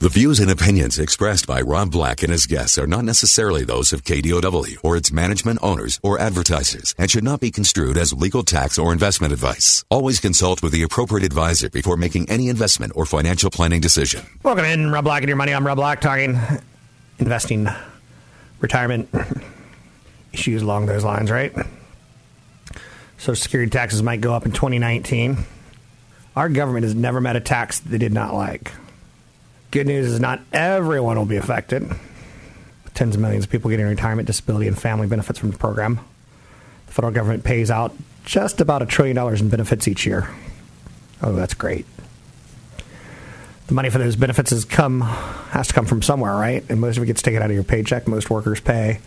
The views and opinions expressed by Rob Black and his guests are not necessarily those of KDOW or its management owners or advertisers and should not be construed as legal tax or investment advice. Always consult with the appropriate advisor before making any investment or financial planning decision. Welcome in, Rob Black and your money. I'm Rob Black talking investing, retirement issues along those lines, right? Social Security taxes might go up in 2019. Our government has never met a tax they did not like. Good news is not everyone will be affected. Tens of millions of people getting retirement, disability, and family benefits from the program. The federal government pays out just about a trillion dollars in benefits each year. Oh, that's great. The money for those benefits has come has to come from somewhere, right? And most of it gets taken out of your paycheck. Most workers pay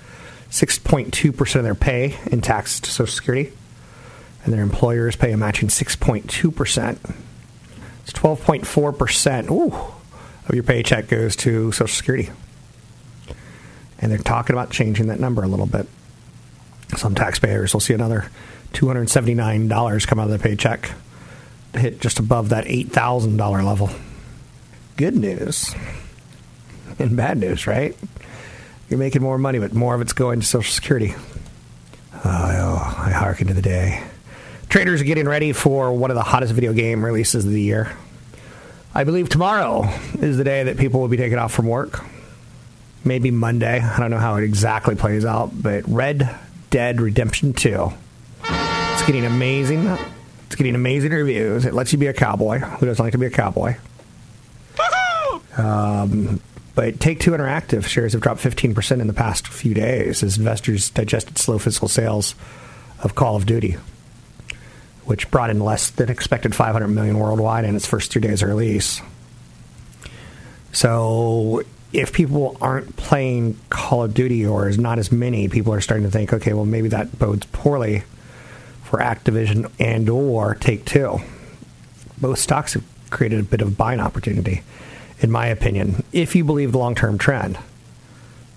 6.2% of their pay in tax to Social Security, and their employers pay a matching 6.2%. It's 12.4%. Ooh of your paycheck goes to Social Security. And they're talking about changing that number a little bit. Some taxpayers will see another $279 come out of their paycheck to hit just above that $8,000 level. Good news. And bad news, right? You're making more money, but more of it's going to Social Security. Oh, I hearken to the day. Traders are getting ready for one of the hottest video game releases of the year. I believe tomorrow is the day that people will be taken off from work. Maybe Monday. I don't know how it exactly plays out, but Red Dead Redemption 2. It's getting amazing. It's getting amazing reviews. It lets you be a cowboy. Who doesn't like to be a cowboy? Um, but Take Two Interactive shares have dropped 15% in the past few days as investors digested slow fiscal sales of Call of Duty which brought in less than expected 500 million worldwide in its first three days of release. So if people aren't playing Call of Duty or is not as many, people are starting to think, okay, well maybe that bodes poorly for Activision and or Take Two. Both stocks have created a bit of buying opportunity, in my opinion, if you believe the long term trend.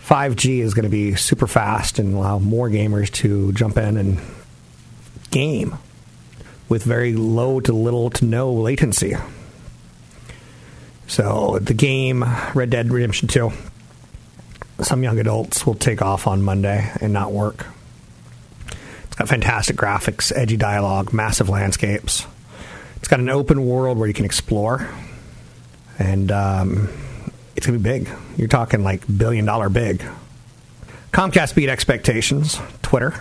5G is going to be super fast and allow more gamers to jump in and game with very low to little to no latency. So the game Red Dead Redemption 2, some young adults will take off on Monday and not work. It's got fantastic graphics, edgy dialogue, massive landscapes. It's got an open world where you can explore, and um, it's gonna be big. You're talking like billion dollar big. Comcast beat expectations. Twitter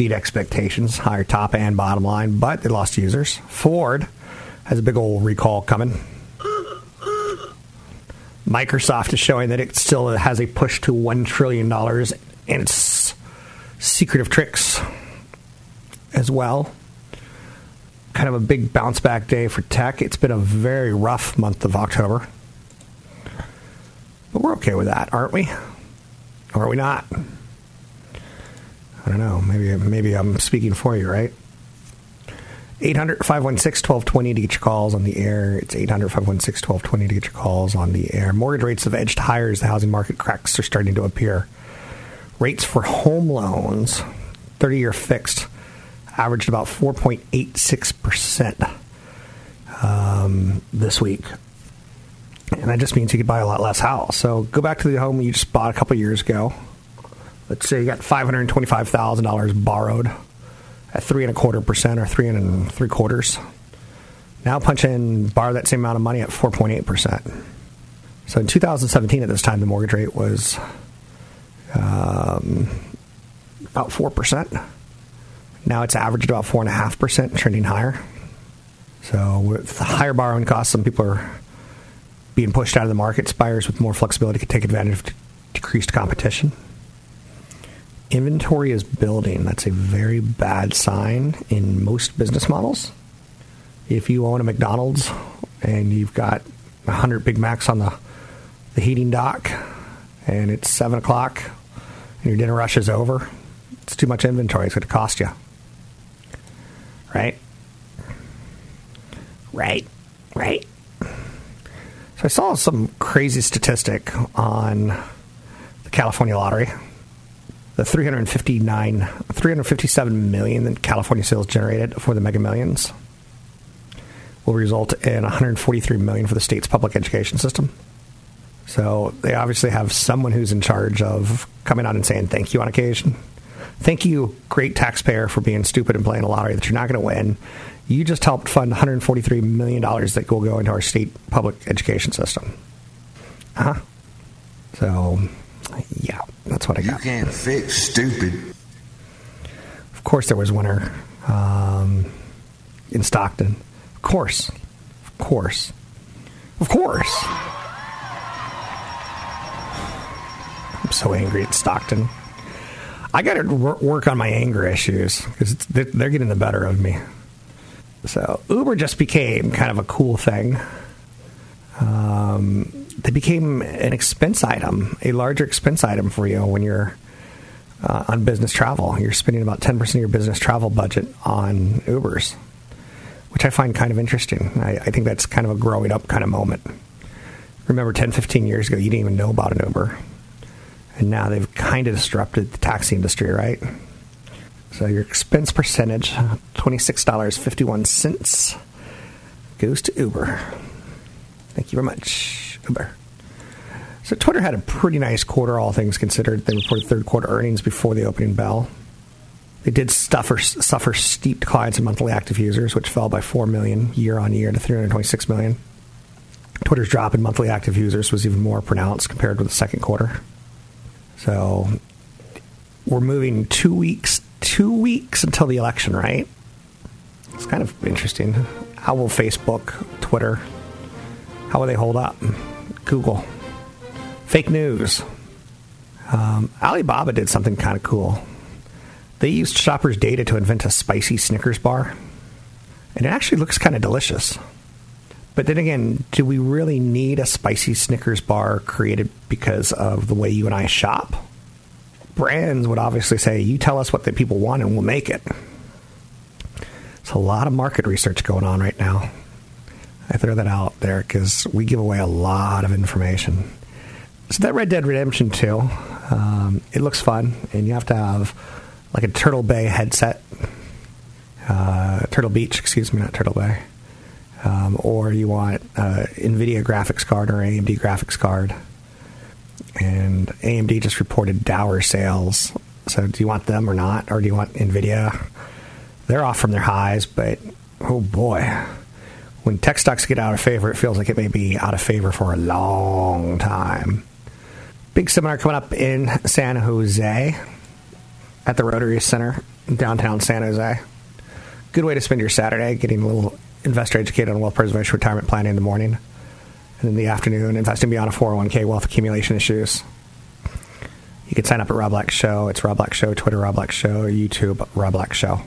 beat expectations, higher top and bottom line, but they lost users. Ford has a big old recall coming. Microsoft is showing that it still has a push to $1 trillion in its secretive tricks as well. Kind of a big bounce back day for tech. It's been a very rough month of October. But we're okay with that, aren't we? Or are we not? I don't know. Maybe maybe I'm speaking for you, right? 800 516 1220 to get your calls on the air. It's 800 516 1220 to get your calls on the air. Mortgage rates have edged higher as the housing market cracks are starting to appear. Rates for home loans, 30 year fixed, averaged about 4.86% um, this week. And that just means you could buy a lot less house. So go back to the home you just bought a couple years ago let's say you got five hundred twenty-five thousand dollars borrowed at three and a quarter percent or three and three quarters. Now punch in borrow that same amount of money at four point eight percent. So in 2017, at this time, the mortgage rate was um, about four percent. Now it's averaged about four and a half percent, trending higher. So with higher borrowing costs, some people are being pushed out of the market. Buyers with more flexibility can take advantage of decreased competition inventory is building. That's a very bad sign in most business models. If you own a McDonald's and you've got 100 Big Macs on the, the heating dock, and it's 7 o'clock, and your dinner rush is over, it's too much inventory. It's going to cost you. Right? Right. Right. So I saw some crazy statistic on the California lottery. The 359, 357 million that California sales generated for the Mega Millions will result in 143 million for the state's public education system. So they obviously have someone who's in charge of coming out and saying thank you on occasion. Thank you, great taxpayer, for being stupid and playing a lottery that you're not going to win. You just helped fund $143 million that will go into our state public education system. Uh huh. So, yeah, that's what I got. You can't fix stupid. Of course, there was winter um, in Stockton. Of course. Of course. Of course. I'm so angry at Stockton. I got to work on my anger issues because they're getting the better of me. So Uber just became kind of a cool thing. Um, they became an expense item, a larger expense item for you when you're uh, on business travel. You're spending about 10% of your business travel budget on Ubers, which I find kind of interesting. I, I think that's kind of a growing up kind of moment. Remember 10, 15 years ago, you didn't even know about an Uber. And now they've kind of disrupted the taxi industry, right? So your expense percentage, $26.51, goes to Uber. Thank you very much, Uber. So Twitter had a pretty nice quarter, all things considered. They reported third quarter earnings before the opening bell. They did suffer, suffer steep declines in monthly active users, which fell by 4 million year on year to 326 million. Twitter's drop in monthly active users was even more pronounced compared with the second quarter. So we're moving two weeks two weeks until the election, right? It's kind of interesting. How will Facebook, Twitter, how will they hold up? Google, fake news. Um, Alibaba did something kind of cool. They used shoppers' data to invent a spicy Snickers bar, and it actually looks kind of delicious. But then again, do we really need a spicy Snickers bar created because of the way you and I shop? brands would obviously say, you tell us what the people want and we'll make it. It's a lot of market research going on right now. I throw that out there because we give away a lot of information. So that Red Dead Redemption 2, um, it looks fun, and you have to have like a Turtle Bay headset, uh, Turtle Beach, excuse me, not Turtle Bay, um, or you want uh, NVIDIA graphics card or AMD graphics card and AMD just reported dour sales. So, do you want them or not, or do you want Nvidia? They're off from their highs, but oh boy, when tech stocks get out of favor, it feels like it may be out of favor for a long time. Big seminar coming up in San Jose at the Rotary Center downtown San Jose. Good way to spend your Saturday, getting a little investor educated on wealth preservation retirement planning in the morning and in the afternoon, investing beyond a 401k, wealth accumulation issues. You can sign up at Rob Black Show. It's Rob Black Show, Twitter Rob Black Show, YouTube Rob Black Show.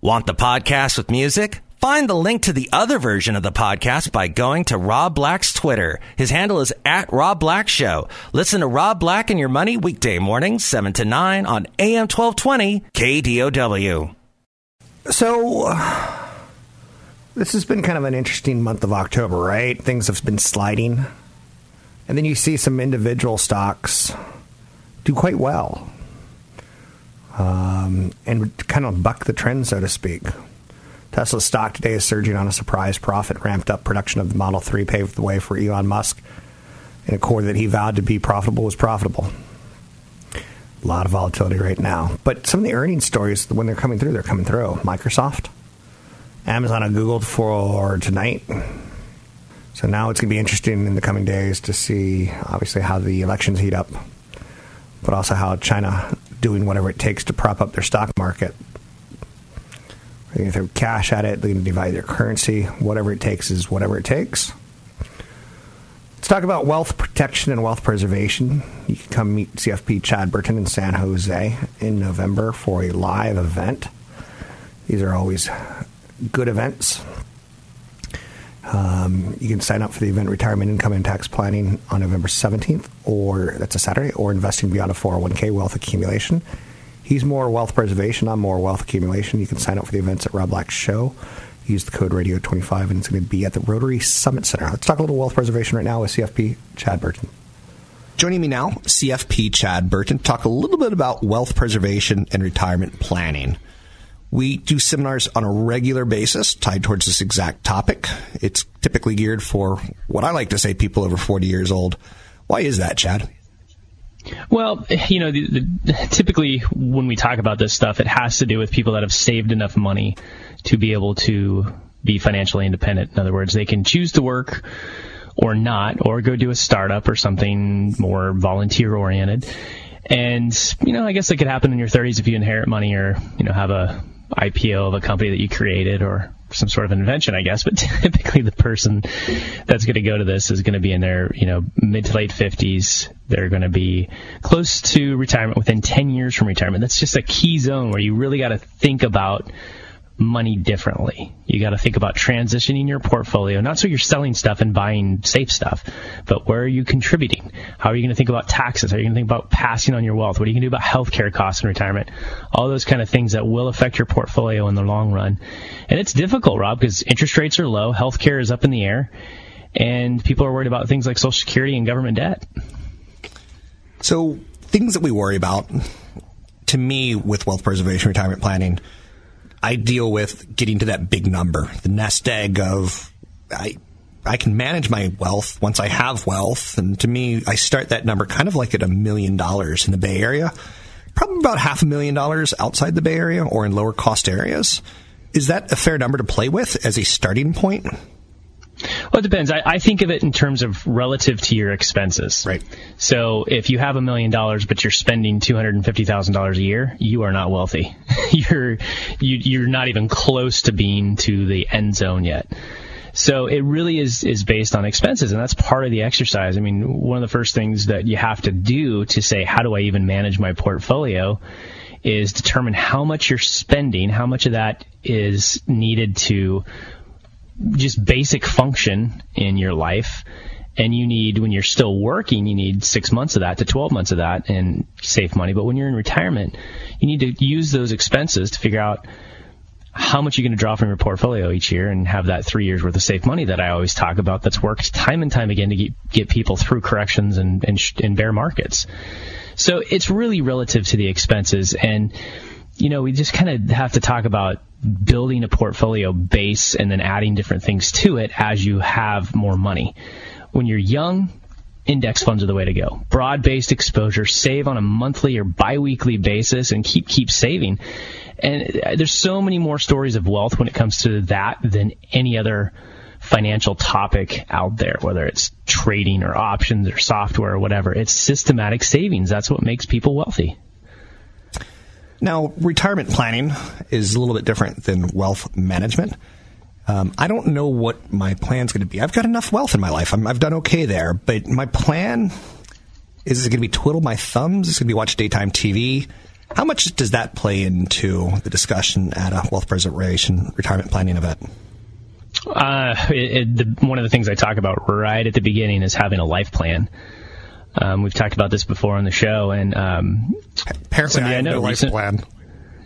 Want the podcast with music? Find the link to the other version of the podcast by going to Rob Black's Twitter. His handle is at Rob Black Show. Listen to Rob Black and Your Money weekday mornings, 7 to 9 on AM 1220 KDOW. So this has been kind of an interesting month of October, right? Things have been sliding. And then you see some individual stocks do quite well um, and kind of buck the trend, so to speak. Tesla stock today is surging on a surprise profit. Ramped up production of the Model 3 paved the way for Elon Musk. In a core that he vowed to be profitable was profitable. A lot of volatility right now. But some of the earnings stories, when they're coming through, they're coming through. Microsoft, Amazon I Googled for tonight. So now it's going to be interesting in the coming days to see, obviously, how the elections heat up, but also how China doing whatever it takes to prop up their stock market. They're going to throw cash at it. They're going to divide their currency. Whatever it takes is whatever it takes. Let's talk about wealth protection and wealth preservation. You can come meet CFP Chad Burton in San Jose in November for a live event. These are always good events. Um, you can sign up for the event Retirement Income and Tax Planning on November 17th, or that's a Saturday, or Investing Beyond a 401k Wealth Accumulation. He's more wealth preservation. I'm more wealth accumulation. You can sign up for the events at Rob Black Show. Use the code radio25, and it's going to be at the Rotary Summit Center. Let's talk a little wealth preservation right now with CFP Chad Burton. Joining me now, CFP Chad Burton, talk a little bit about wealth preservation and retirement planning. We do seminars on a regular basis tied towards this exact topic. It's typically geared for what I like to say people over 40 years old. Why is that, Chad? Well, you know, the, the, typically when we talk about this stuff, it has to do with people that have saved enough money to be able to be financially independent. In other words, they can choose to work or not, or go do a startup or something more volunteer oriented. And, you know, I guess it could happen in your 30s if you inherit money or, you know, have a IPO of a company that you created or some sort of invention, I guess. But typically, the person that's going to go to this is going to be in their, you know, mid to late 50s. They're going to be close to retirement within 10 years from retirement. That's just a key zone where you really got to think about money differently. You got to think about transitioning your portfolio, not so you're selling stuff and buying safe stuff, but where are you contributing? How are you going to think about taxes? How are you going to think about passing on your wealth? What are you going to do about healthcare costs in retirement? All those kind of things that will affect your portfolio in the long run. And it's difficult, Rob, because interest rates are low, healthcare is up in the air, and people are worried about things like Social Security and government debt. So, things that we worry about, to me, with wealth preservation, retirement planning, I deal with getting to that big number, the nest egg of I I can manage my wealth once I have wealth. And to me, I start that number kind of like at a million dollars in the Bay Area, probably about half a million dollars outside the Bay Area or in lower cost areas. Is that a fair number to play with as a starting point? Well, it depends. I, I, think of it in terms of relative to your expenses. Right. So if you have a million dollars, but you're spending two hundred and fifty thousand dollars a year, you are not wealthy. you're you, you're not even close to being to the end zone yet. So it really is is based on expenses, and that's part of the exercise. I mean, one of the first things that you have to do to say, how do I even manage my portfolio? Is determine how much you're spending, how much of that is needed to just basic function in your life and you need when you're still working you need six months of that to 12 months of that and save money but when you're in retirement you need to use those expenses to figure out how much you're going to draw from your portfolio each year and have that three years worth of safe money that I always talk about that's worked time and time again to get, get people through corrections and, and, and bear markets. So it's really relative to the expenses. And, you know, we just kind of have to talk about building a portfolio base and then adding different things to it as you have more money. When you're young, index funds are the way to go. Broad-based exposure, save on a monthly or biweekly basis and keep keep saving. And uh, there's so many more stories of wealth when it comes to that than any other financial topic out there, whether it's trading or options or software or whatever. It's systematic savings. That's what makes people wealthy. Now, retirement planning is a little bit different than wealth management. Um, I don't know what my plan's going to be. I've got enough wealth in my life. i have done okay there, but my plan is it going to be twiddle my thumbs? Is it going to be watch daytime TV? How much does that play into the discussion at a wealth preservation retirement planning event? Uh, it, it, the, one of the things I talk about right at the beginning is having a life plan. Um, we've talked about this before on the show, and um, apparently I have no life plan.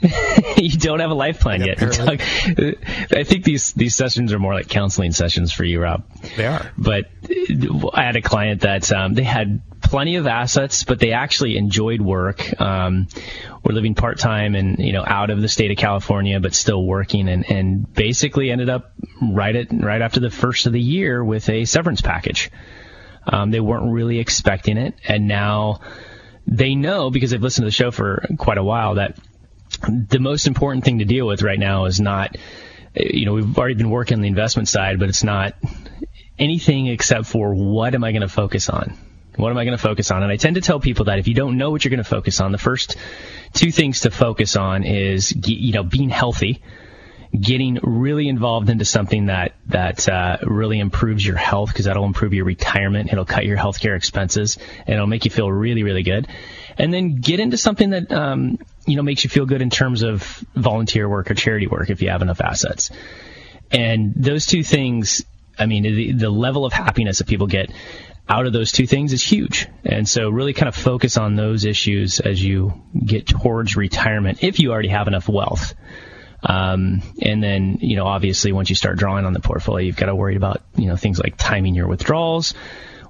you don't have a life plan yet. Talk, I think these these sessions are more like counseling sessions for you, Rob. They are. But I had a client that um, they had plenty of assets, but they actually enjoyed work. Um, were living part time and you know out of the state of California, but still working, and and basically ended up right at right after the first of the year with a severance package. Um, they weren't really expecting it, and now they know because they've listened to the show for quite a while that the most important thing to deal with right now is not, you know, we've already been working on the investment side, but it's not anything except for what am I going to focus on? What am I going to focus on? And I tend to tell people that if you don't know what you're going to focus on, the first two things to focus on is, you know, being healthy getting really involved into something that that uh, really improves your health because that'll improve your retirement. It'll cut your healthcare expenses and it'll make you feel really really good. And then get into something that um, you know makes you feel good in terms of volunteer work or charity work if you have enough assets. And those two things I mean, the, the level of happiness that people get out of those two things is huge. And so really kind of focus on those issues as you get towards retirement if you already have enough wealth. Um, and then, you know, obviously once you start drawing on the portfolio, you've got to worry about, you know, things like timing your withdrawals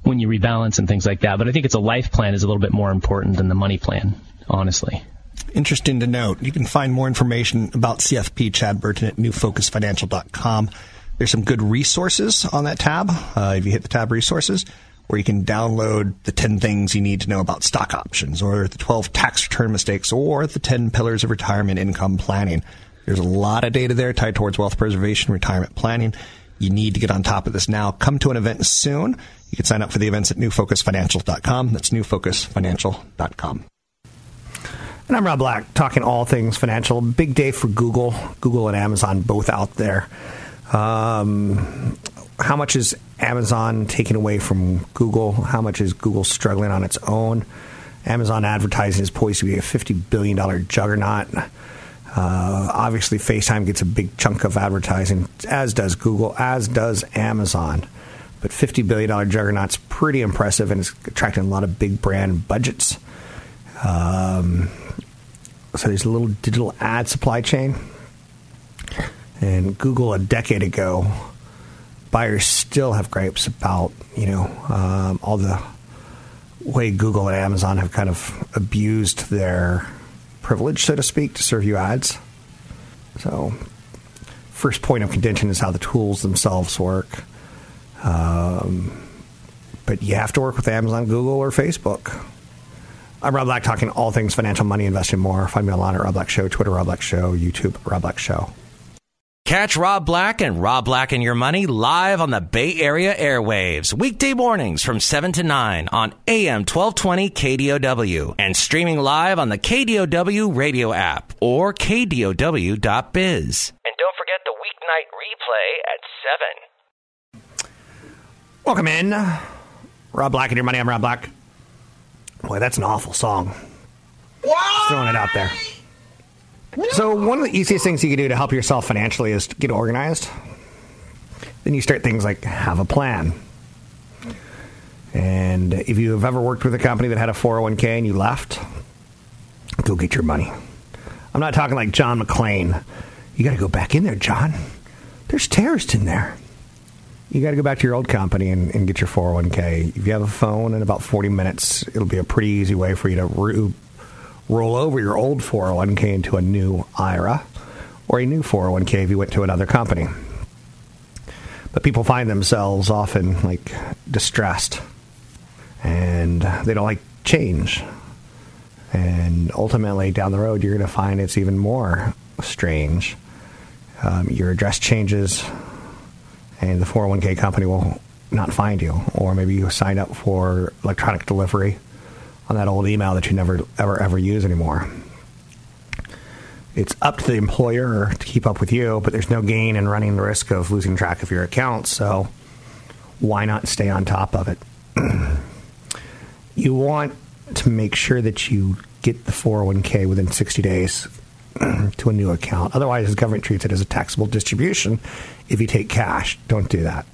when you rebalance and things like that. But I think it's a life plan is a little bit more important than the money plan, honestly. Interesting to note. You can find more information about CFP Chad Burton at newfocusfinancial.com. There's some good resources on that tab. Uh, if you hit the tab resources, where you can download the 10 things you need to know about stock options, or the 12 tax return mistakes, or the 10 pillars of retirement income planning. There's a lot of data there tied towards wealth preservation, retirement planning. You need to get on top of this now. Come to an event soon. You can sign up for the events at newfocusfinancial.com. That's newfocusfinancial.com. And I'm Rob Black, talking all things financial. Big day for Google. Google and Amazon both out there. Um, how much is Amazon taking away from Google? How much is Google struggling on its own? Amazon advertising is poised to be a $50 billion juggernaut. Uh, obviously, FaceTime gets a big chunk of advertising, as does Google, as does Amazon. But $50 billion juggernaut's pretty impressive and it's attracting a lot of big brand budgets. Um, so there's a little digital ad supply chain. And Google a decade ago, buyers still have gripes about, you know, um, all the way Google and Amazon have kind of abused their privilege, so to speak, to serve you ads. So, first point of contention is how the tools themselves work. Um, but you have to work with Amazon, Google, or Facebook. I'm Rob Black, talking all things financial, money, investing, more. Find me online at Rob Black Show, Twitter, Rob Black Show, YouTube, Rob Black Show. Catch Rob Black and Rob Black and Your Money live on the Bay Area airwaves, weekday mornings from 7 to 9 on AM 1220 KDOW and streaming live on the KDOW radio app or KDOW.biz. And don't forget the weeknight replay at 7. Welcome in. Rob Black and Your Money. I'm Rob Black. Boy, that's an awful song. Just throwing it out there. So, one of the easiest things you can do to help yourself financially is get organized. Then you start things like have a plan. And if you have ever worked with a company that had a 401k and you left, go get your money. I'm not talking like John McClane. You got to go back in there, John. There's terrorists in there. You got to go back to your old company and, and, get your 401k. If you have a phone in about 40 minutes, it'll be a pretty easy way for you to re- roll over your old 401k into a new IRA or a new 401k if you went to another company. But people find themselves often like distressed and they don't like change. And ultimately, down the road, you're going to find it's even more strange. Um, your address changes, and the 401k company will not find you. Or maybe you sign up for electronic delivery on that old email that you never, ever, ever use anymore. It's up to the employer to keep up with you, but there's no gain in running the risk of losing track of your account, so why not stay on top of it? you want to make sure that you get the 401k within 60 days to a new account. Otherwise, the government treats it as a taxable distribution if you take cash. Don't do that.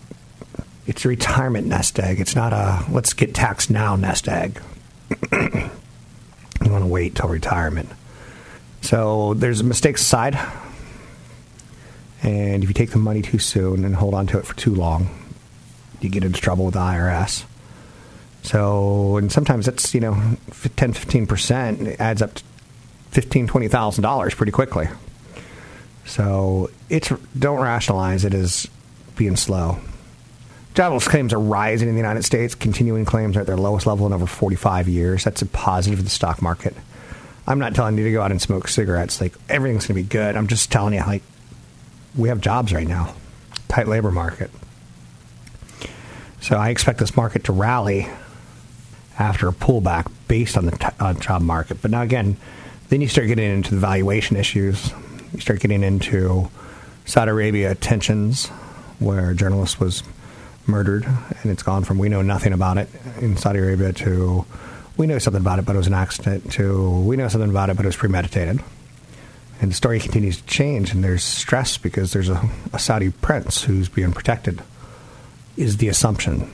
It's a retirement nest egg. It's not a let's get taxed now nest egg. you want to wait till retirement. So there's mistakes aside. And if you take the money too soon and hold on to it for too long, you get into trouble with the IRS. So, and sometimes it's, you know, 10, 15%. It adds up to fifteen, twenty thousand dollars pretty quickly. So it's don't rationalize it as being slow. Jobless claims are rising in the United States. Continuing claims are at their lowest level in over 45 years. That's a positive for the stock market. I'm not telling you to go out and smoke cigarettes. Like everything's going to be good. I'm just telling you, like we have jobs right now, tight labor market. So I expect this market to rally after a pullback based on the t- uh, job market. But now again, then you start getting into the valuation issues. You start getting into Saudi Arabia tensions, where a journalist was murdered, and it's gone from we know nothing about it in Saudi Arabia to we know something about it, but it was an accident, to we know something about it, but it was premeditated. And the story continues to change, and there's stress because there's a, a Saudi prince who's being protected is the assumption.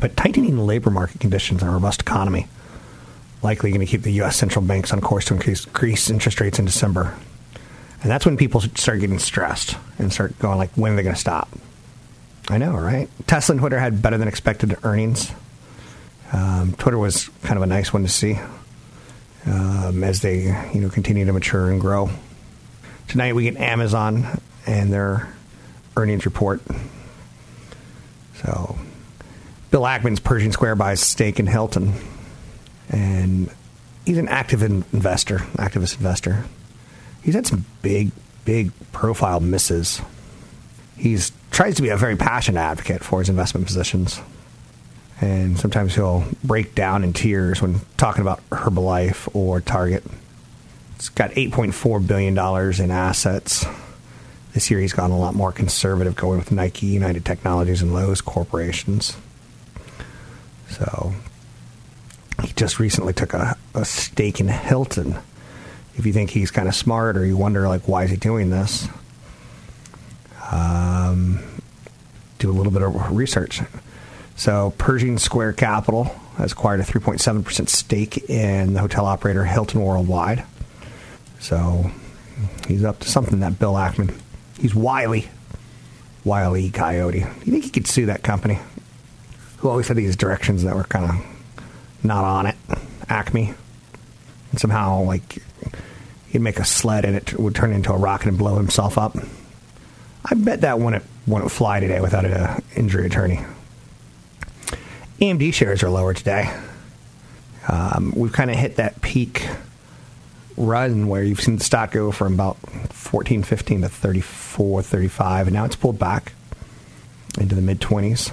But tightening labor market conditions and a robust economy likely going to keep the U.S. central banks on course to increase, increase interest rates in December. And that's when people start getting stressed and start going like, when are they going to stop? I know, right? Tesla and Twitter had better than expected earnings. Um, Twitter was kind of a nice one to see um, as they you know continue to mature and grow. Tonight we get Amazon and their earnings report. So Bill Ackman's Pershing Square buys stake in Hilton, and he's an active investor, activist investor. He's had some big, big profile misses. He's tries to be a very passionate advocate for his investment positions. And sometimes he'll break down in tears when talking about Herbalife or Target. It's got $8.4 billion in assets. This year he's gone a lot more conservative, going with Nike, United Technologies, and Lowe's corporations. So he just recently took a, a stake in Hilton. If you think he's kind of smart or you wonder, like, why is he doing this? Um, do a little bit of research. So, Pershing Square Capital has acquired a 3.7% stake in the hotel operator Hilton Worldwide. So, he's up to something, that Bill Ackman. He's wily. Wily coyote. You think he could sue that company? Who always had these directions that were kind of not on it? Acme. And somehow, like, he'd make a sled and it would turn into a rocket and blow himself up. I bet that wouldn't, wouldn't fly today without an injury attorney. AMD shares are lower today. Um, we've kind of hit that peak run where you've seen the stock go from about 14, 15 to 34, 35, and now it's pulled back into the mid 20s.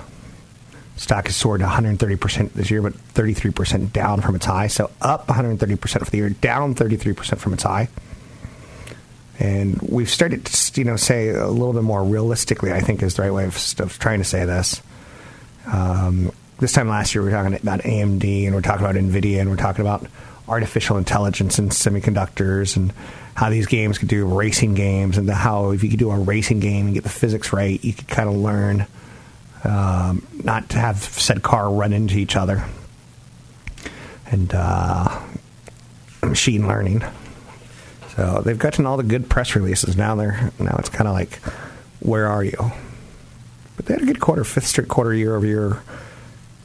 Stock has soared 130% this year, but 33% down from its high. So up 130% for the year, down 33% from its high. And we've started to, you know, say a little bit more realistically, I think is the right way of, of trying to say this. Um, this time last year, we were talking about AMD and we're talking about NVIDIA and we're talking about artificial intelligence and semiconductors and how these games could do racing games and how if you could do a racing game and get the physics right, you could kind of learn um, not to have said car run into each other. And uh, machine learning. So they've gotten all the good press releases. Now they're now it's kind of like, where are you? But they had a good quarter, fifth straight quarter year over year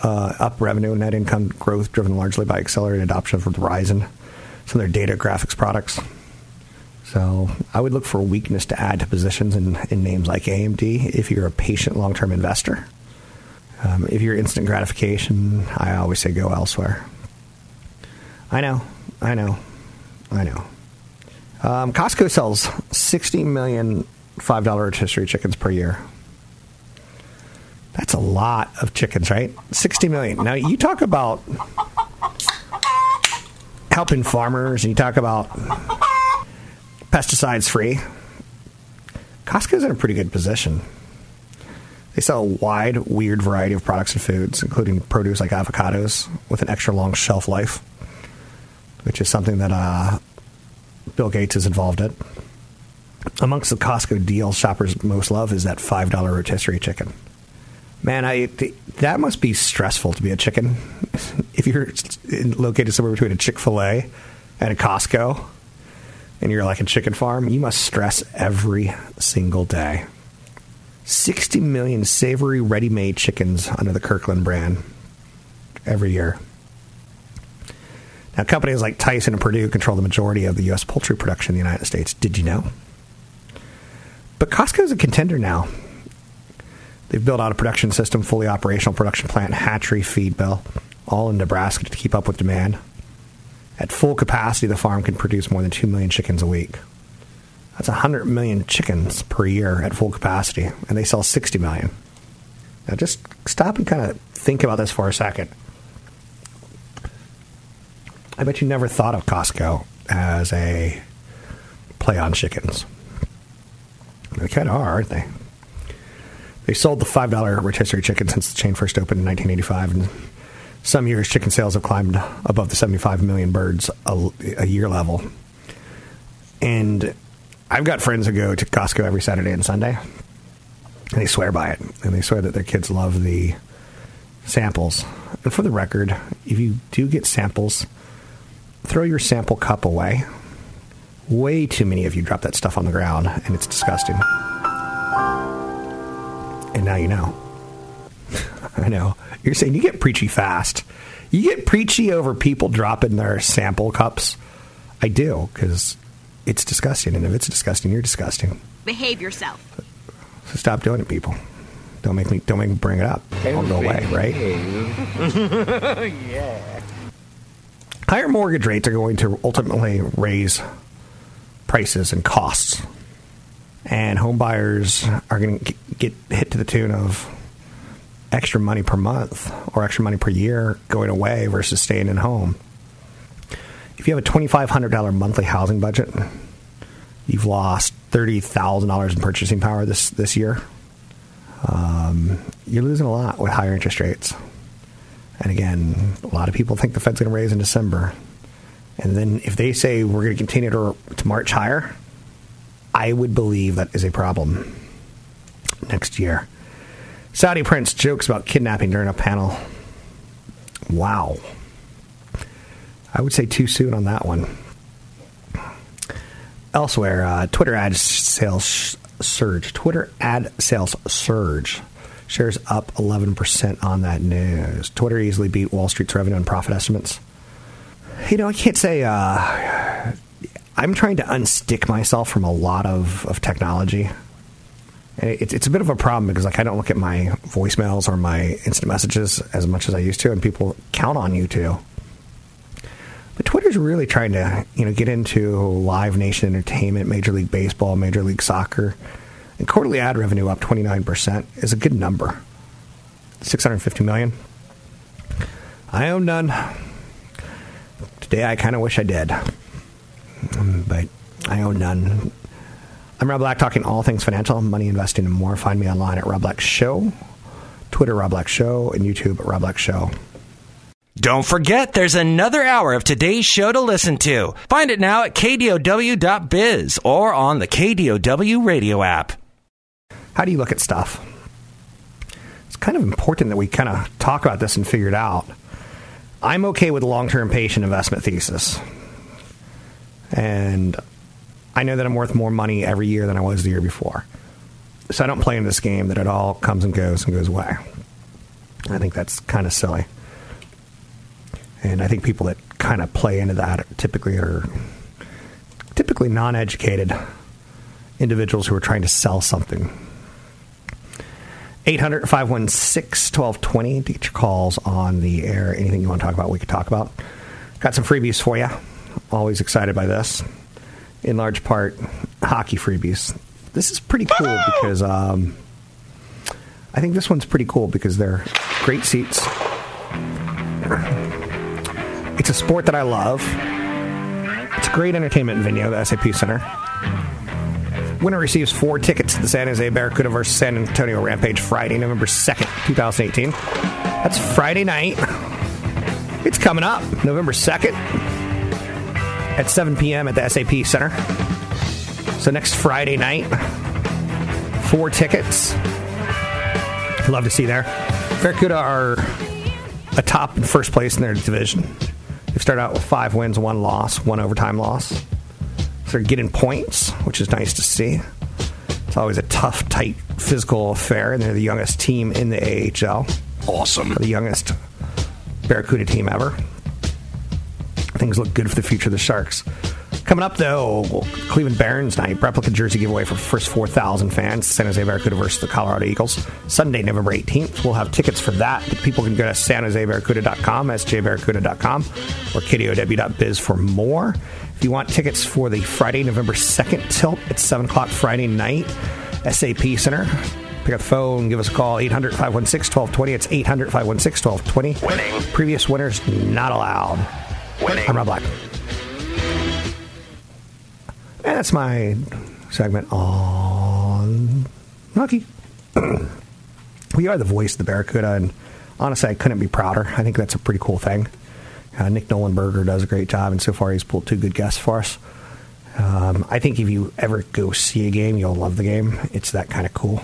uh, up revenue and net income growth, driven largely by accelerated adoption of some of their data graphics products. So I would look for weakness to add to positions in, in names like AMD if you're a patient long term investor. Um, if you're instant gratification, I always say go elsewhere. I know, I know, I know. Um, Costco sells 60 million $5 rotisserie chickens per year. That's a lot of chickens, right? 60 million. Now, you talk about helping farmers and you talk about pesticides free. Costco's in a pretty good position. They sell a wide, weird variety of products and foods, including produce like avocados with an extra long shelf life, which is something that uh, Bill Gates is involved in. Amongst the Costco deals shoppers most love is that $5 rotisserie chicken. Man, I that must be stressful to be a chicken. If you're located somewhere between a Chick Fil A and a Costco, and you're like a chicken farm, you must stress every single day. 60 million savory ready-made chickens under the Kirkland brand every year. Now, companies like Tyson and Perdue control the majority of the U.S. poultry production in the United States. Did you know? But Costco is a contender now. They've built out a production system, fully operational production plant, hatchery, feed mill, all in Nebraska to keep up with demand. At full capacity, the farm can produce more than 2 million chickens a week. That's 100 million chickens per year at full capacity, and they sell 60 million. Now, just stop and kind of think about this for a second. I bet you never thought of Costco as a play on chickens. They kind of are, aren't they? They sold the $5 rotisserie chicken since the chain first opened in 1985. And some years, chicken sales have climbed above the 75 million birds a, a year level. And I've got friends who go to Costco every Saturday and Sunday. And they swear by it. And they swear that their kids love the samples. And for the record, if you do get samples, throw your sample cup away. Way too many of you drop that stuff on the ground, and it's disgusting. And now you know. I know. You're saying you get preachy fast. You get preachy over people dropping their sample cups. I do, because it's disgusting. And if it's disgusting, you're disgusting. Behave yourself. So stop doing it, people. Don't make me don't make me bring it up. I'll go away, right? yeah. Higher mortgage rates are going to ultimately raise prices and costs. And home buyers are going to get hit to the tune of extra money per month or extra money per year going away versus staying in home. If you have a $2,500 monthly housing budget, you've lost $30,000 in purchasing power this, this year. Um, you're losing a lot with higher interest rates. And again, a lot of people think the Fed's going to raise in December. And then if they say we're going to continue to, to march higher, I would believe that is a problem next year. Saudi prince jokes about kidnapping during a panel. Wow. I would say too soon on that one. Elsewhere, uh, Twitter ad sales surge. Twitter ad sales surge. Shares up 11% on that news. Twitter easily beat Wall Street's revenue and profit estimates. You know, I can't say. Uh, I'm trying to unstick myself from a lot of, of technology. It's, it's a bit of a problem because like I don't look at my voicemails or my instant messages as much as I used to, and people count on you to. But Twitter's really trying to you know get into Live Nation Entertainment, Major League Baseball, Major League Soccer, and quarterly ad revenue up 29 percent is a good number. 650 million. I own none. Today I kind of wish I did, mm, but I own none. I'm Rob Black, talking all things financial, money, investing, and more. Find me online at Rob Black Show, Twitter Rob Black Show, and YouTube at Rob Black Show. Don't forget, there's another hour of today's show to listen to. Find it now at kdow.biz or on the KDOW radio app. How do you look at stuff? It's kind of important that we kind of talk about this and figure it out. I'm okay with long term patient investment thesis. And I know that I'm worth more money every year than I was the year before. So I don't play in this game that it all comes and goes and goes away. I think that's kind of silly. And I think people that kind of play into that typically are typically non educated individuals who are trying to sell something. 800 516 1220 to get your calls on the air. Anything you want to talk about, we could talk about. Got some freebies for you. Always excited by this in large part hockey freebies. This is pretty cool because um, I think this one's pretty cool because they're great seats. It's a sport that I love. It's a great entertainment venue, the SAP Center. Winner receives four tickets to the San Jose Barracuda versus San Antonio Rampage Friday, November 2nd, 2018. That's Friday night. It's coming up, November 2nd at 7 p.m. at the SAP Center. So next Friday night, four tickets. Love to see there. Barracuda are a top and first place in their division. They've started out with five wins, one loss, one overtime loss. They're getting points, which is nice to see. It's always a tough, tight, physical affair, and they're the youngest team in the AHL. Awesome. The youngest Barracuda team ever things look good for the future of the Sharks. Coming up, though, Cleveland Barons night, replica jersey giveaway for first 4,000 fans. San Jose Barracuda versus the Colorado Eagles. Sunday, November 18th. We'll have tickets for that. People can go to sanjosebarracuda.com, sjbarracuda.com, or kdow.biz for more. If you want tickets for the Friday, November 2nd tilt at 7 o'clock Friday night, SAP Center, pick up the phone, give us a call, 800 516 1220. It's 800 516 1220. Winning. Previous winners not allowed. Winning. I'm Rob Black. And that's my segment on hockey. we are the voice of the Barracuda, and honestly, I couldn't be prouder. I think that's a pretty cool thing. Uh, Nick Nollenberger does a great job, and so far he's pulled two good guests for us. Um, I think if you ever go see a game, you'll love the game. It's that kind of cool.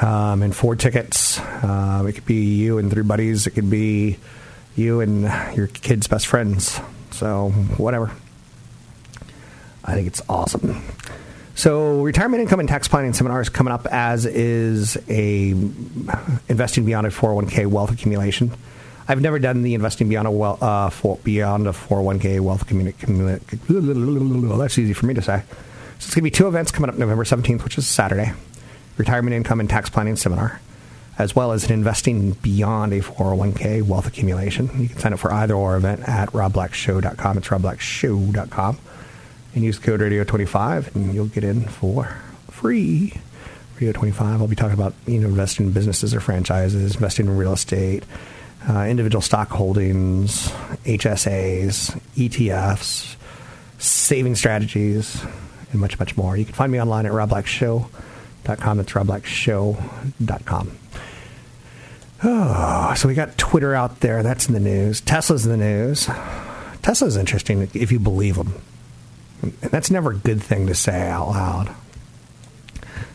um, and four tickets. Um, it could be you and three buddies. It could be you and your kid's best friends. So whatever. I think it's awesome. So retirement income and tax planning seminar is coming up as is a investing beyond a 401k wealth accumulation. I've never done the investing beyond a well, uh, for, beyond a 401k wealth accumulation. That's easy for me to say. So it's going to be two events coming up November 17th, which is Saturday. Retirement income and tax planning seminar, as well as an investing beyond a 401k wealth accumulation. You can sign up for either or event at robblackshow.com. It's robblackshow.com and use code radio25 and you'll get in for free radio 25 i'll be talking about you know investing in businesses or franchises investing in real estate uh, individual stock holdings hsas etfs saving strategies and much much more. You can find me online at robblackshow.com that's robblackshow.com oh, so we got twitter out there. That's in the news. Tesla's in the news. Tesla's interesting if you believe them and that's never a good thing to say out loud.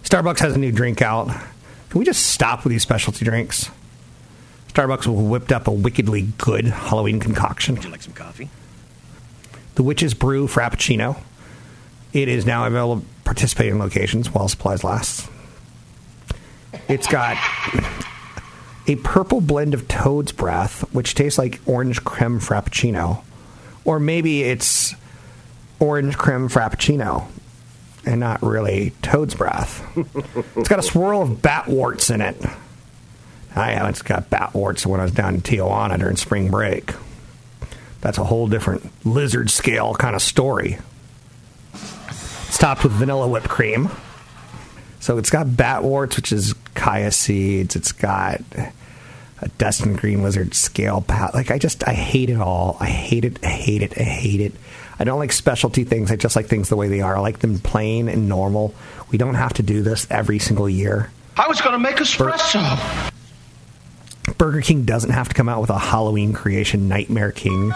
Starbucks has a new drink out. Can we just stop with these specialty drinks? Starbucks whipped up a wickedly good Halloween concoction. Would you like some coffee? The Witch's Brew Frappuccino. It is now available at participating locations while supplies last. It's got a purple blend of toad's breath, which tastes like orange creme frappuccino. Or maybe it's orange creme frappuccino and not really toad's breath. it's got a swirl of bat warts in it. I haven't got bat warts when I was down in Tijuana during spring break. That's a whole different lizard scale kind of story. It's topped with vanilla whipped cream. So it's got bat warts, which is chia seeds. It's got a Dustin Green lizard scale pat. Like I just I hate it all. I hate it. I hate it. I hate it. I don't like specialty things. I just like things the way they are. I like them plain and normal. We don't have to do this every single year. I was going to make espresso. Burger King doesn't have to come out with a Halloween creation, Nightmare King,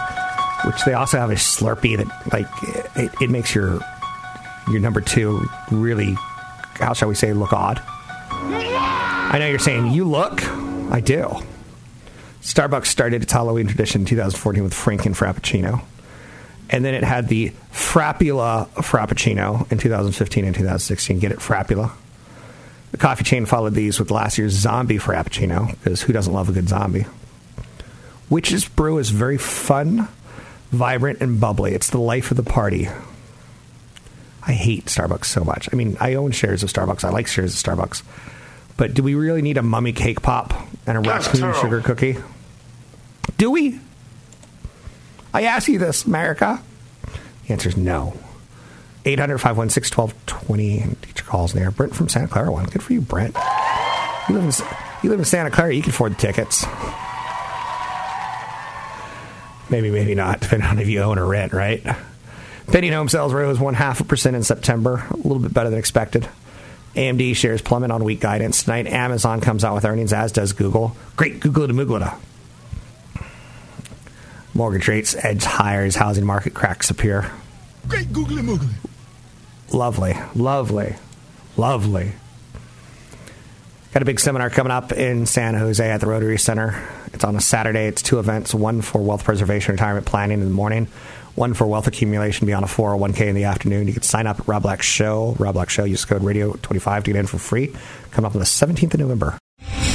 which they also have a Slurpee that like it, it makes your your number two really, how shall we say, look odd. I know you're saying you look. I do. Starbucks started its Halloween tradition in 2014 with Franken Frappuccino and then it had the Frappula Frappuccino in 2015 and 2016. Get it, Frappula. The coffee chain followed these with last year's Zombie Frappuccino, because who doesn't love a good zombie? Witch's Brew is very fun, vibrant, and bubbly. It's the life of the party. I hate Starbucks so much. I mean, I own shares of Starbucks. I like shares of Starbucks. But do we really need a mummy cake pop and a raccoon sugar cookie? Do we? I ask you this, America. The answer is no. 800 516 1220. Get your calls there. Brent from Santa Clara one. Good for you, Brent. You live, in, you live in Santa Clara, you can afford the tickets. Maybe, maybe not, depending on if you own or rent, right? Pending home sales rose one half a percent in September, a little bit better than expected. AMD shares plummet on weak guidance tonight. Amazon comes out with earnings, as does Google. Great Google to. Mortgage rates edge higher as housing market cracks appear. Great googly moogly. Lovely, lovely, lovely. Got a big seminar coming up in San Jose at the Rotary Center. It's on a Saturday. It's two events one for wealth preservation retirement planning in the morning, one for wealth accumulation beyond a 401k in the afternoon. You can sign up at Rob Black Show. Rob Black Show, use code radio25 to get in for free. Coming up on the 17th of November.